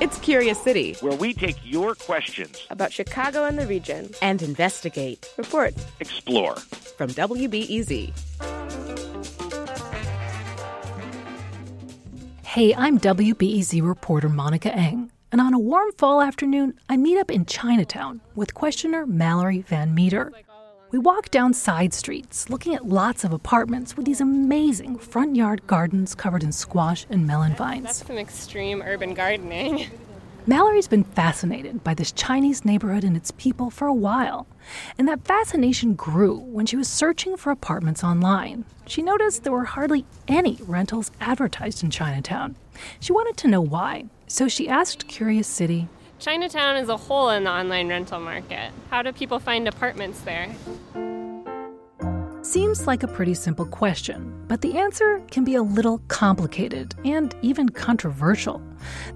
It's Curious City, where we take your questions about Chicago and the region and investigate, report, explore. From WBEZ. Hey, I'm WBEZ reporter Monica Eng, and on a warm fall afternoon, I meet up in Chinatown with questioner Mallory Van Meter. We walk down side streets, looking at lots of apartments with these amazing front yard gardens covered in squash and melon vines. That's some extreme urban gardening. Mallory's been fascinated by this Chinese neighborhood and its people for a while, and that fascination grew when she was searching for apartments online. She noticed there were hardly any rentals advertised in Chinatown. She wanted to know why, so she asked Curious City Chinatown is a hole in the online rental market. How do people find apartments there? Seems like a pretty simple question, but the answer can be a little complicated and even controversial.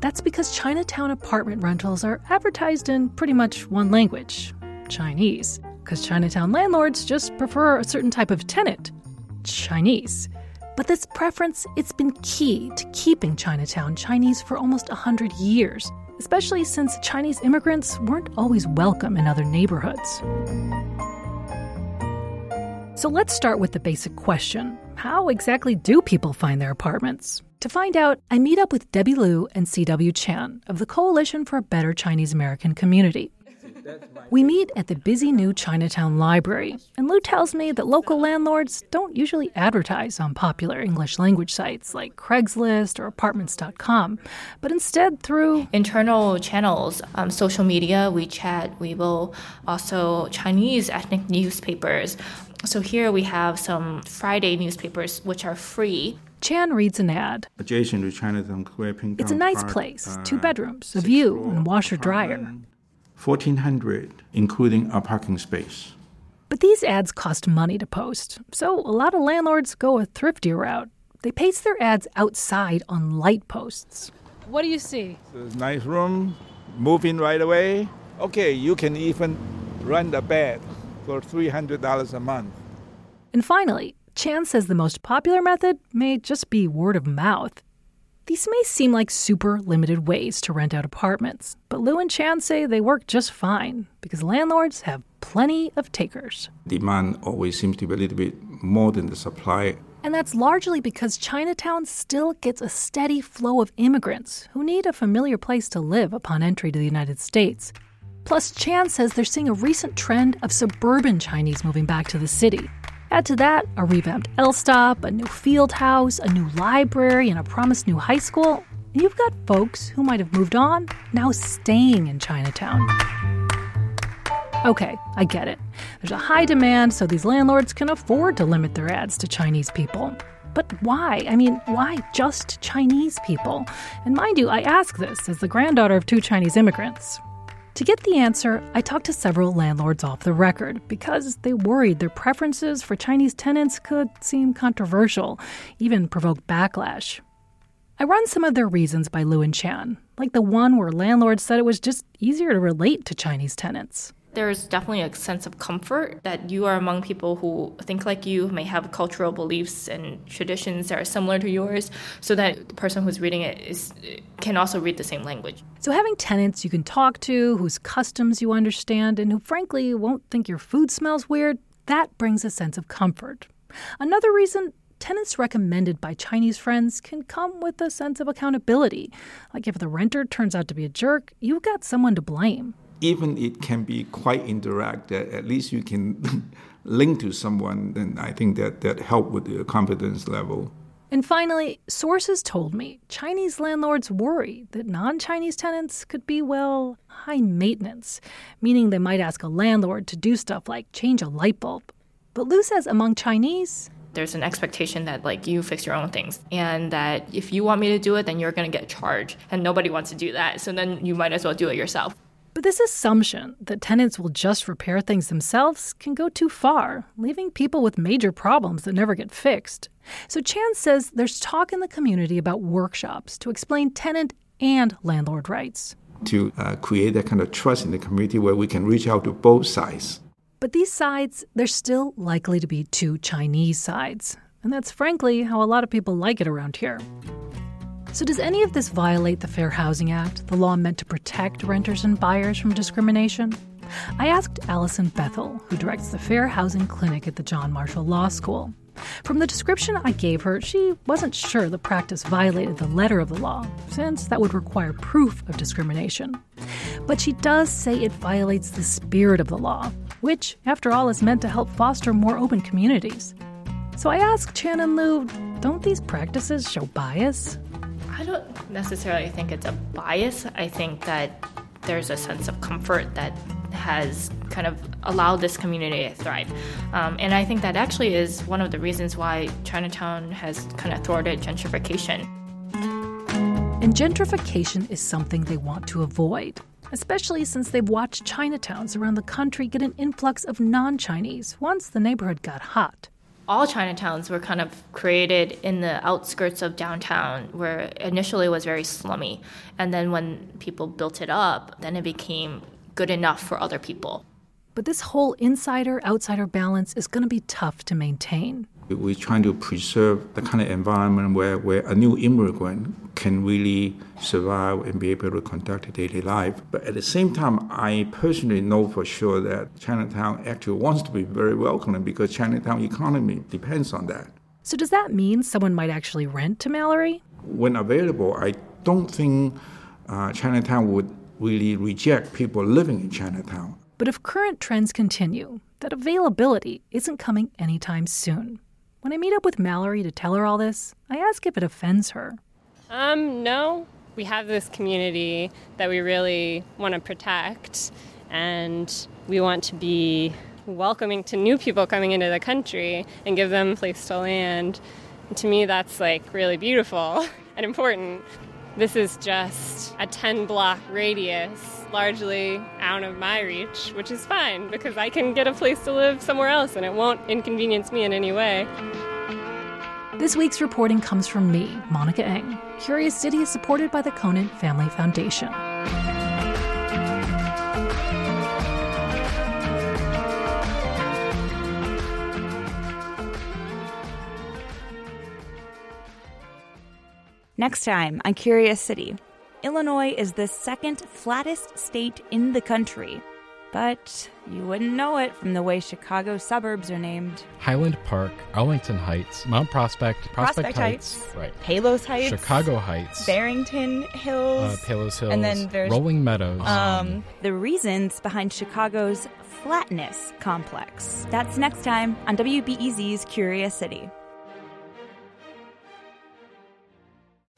That's because Chinatown apartment rentals are advertised in pretty much one language Chinese, because Chinatown landlords just prefer a certain type of tenant Chinese. But this preference, it's been key to keeping Chinatown Chinese for almost 100 years especially since Chinese immigrants weren't always welcome in other neighborhoods. So let's start with the basic question How exactly do people find their apartments? To find out, I meet up with Debbie Liu and C.W. Chan of the Coalition for a Better Chinese American Community. We meet at the busy new Chinatown Library, and Liu tells me that local landlords don't usually advertise on popular English language sites like Craigslist or apartments.com, but instead through internal channels, um, social media, WeChat, Weibo, also Chinese ethnic newspapers. So here we have some Friday newspapers which are free. Chan reads an ad. Adjacent to Chinatown Square, It's a nice Park, place, uh, two bedrooms, a view, and washer dryer. 1400 including a parking space. But these ads cost money to post, so a lot of landlords go a thriftier route. They paste their ads outside on light posts. What do you see? It's a nice room, moving right away. Okay, you can even rent a bed for $300 a month. And finally, Chan says the most popular method may just be word of mouth. These may seem like super limited ways to rent out apartments, but Liu and Chan say they work just fine because landlords have plenty of takers. Demand always seems to be a little bit more than the supply. And that's largely because Chinatown still gets a steady flow of immigrants who need a familiar place to live upon entry to the United States. Plus, Chan says they're seeing a recent trend of suburban Chinese moving back to the city, Add to that a revamped L Stop, a new field house, a new library, and a promised new high school, and you've got folks who might have moved on now staying in Chinatown. Okay, I get it. There's a high demand, so these landlords can afford to limit their ads to Chinese people. But why? I mean, why just Chinese people? And mind you, I ask this as the granddaughter of two Chinese immigrants. To get the answer, I talked to several landlords off the record because they worried their preferences for Chinese tenants could seem controversial, even provoke backlash. I run some of their reasons by Liu and Chan, like the one where landlords said it was just easier to relate to Chinese tenants there's definitely a sense of comfort that you are among people who think like you, may have cultural beliefs and traditions that are similar to yours, so that the person who's reading it is can also read the same language. So having tenants you can talk to, whose customs you understand, and who frankly won't think your food smells weird, that brings a sense of comfort. Another reason tenants recommended by Chinese friends can come with a sense of accountability. Like if the renter turns out to be a jerk, you've got someone to blame even it can be quite indirect, that at least you can link to someone, then I think that that help with the confidence level. And finally, sources told me Chinese landlords worry that non Chinese tenants could be, well, high maintenance, meaning they might ask a landlord to do stuff like change a light bulb. But Liu says among Chinese, there's an expectation that like you fix your own things and that if you want me to do it then you're going to get charged and nobody wants to do that so then you might as well do it yourself but this assumption that tenants will just repair things themselves can go too far, leaving people with major problems that never get fixed. So Chan says there's talk in the community about workshops to explain tenant and landlord rights. To uh, create that kind of trust in the community where we can reach out to both sides. But these sides, they're still likely to be two Chinese sides. And that's frankly how a lot of people like it around here. So, does any of this violate the Fair Housing Act, the law meant to protect renters and buyers from discrimination? I asked Allison Bethel, who directs the Fair Housing Clinic at the John Marshall Law School. From the description I gave her, she wasn't sure the practice violated the letter of the law, since that would require proof of discrimination. But she does say it violates the spirit of the law, which, after all, is meant to help foster more open communities. So I asked Chan and Liu, don't these practices show bias? I don't necessarily think it's a bias. I think that there's a sense of comfort that has kind of allowed this community to thrive. Um, and I think that actually is one of the reasons why Chinatown has kind of thwarted gentrification. And gentrification is something they want to avoid, especially since they've watched Chinatowns around the country get an influx of non Chinese once the neighborhood got hot all Chinatowns were kind of created in the outskirts of downtown, where initially it was very slummy. And then when people built it up, then it became good enough for other people. But this whole insider outsider balance is going to be tough to maintain. We're trying to preserve the kind of environment where, where a new immigrant can really survive and be able to conduct a daily life. But at the same time, I personally know for sure that Chinatown actually wants to be very welcoming because Chinatown economy depends on that. So does that mean someone might actually rent to Mallory? When available, I don't think uh, Chinatown would really reject people living in Chinatown. But if current trends continue, that availability isn't coming anytime soon. When I meet up with Mallory to tell her all this, I ask if it offends her. Um, no. We have this community that we really want to protect, and we want to be welcoming to new people coming into the country and give them a place to land. And to me, that's like really beautiful and important. This is just a 10 block radius, largely out of my reach, which is fine because I can get a place to live somewhere else and it won't inconvenience me in any way. This week's reporting comes from me, Monica Eng. Curious City is supported by the Conant Family Foundation. Next time on Curious City, Illinois is the second flattest state in the country. But you wouldn't know it from the way Chicago suburbs are named. Highland Park, Arlington Heights, Mount Prospect, Prospect, Prospect Heights, Heights, right. Palos Heights, Chicago Heights, Barrington Hills, uh, Palos Hills, and then there's Rolling Meadows. Um, the reasons behind Chicago's flatness complex. That's next time on WBEZ's Curious City.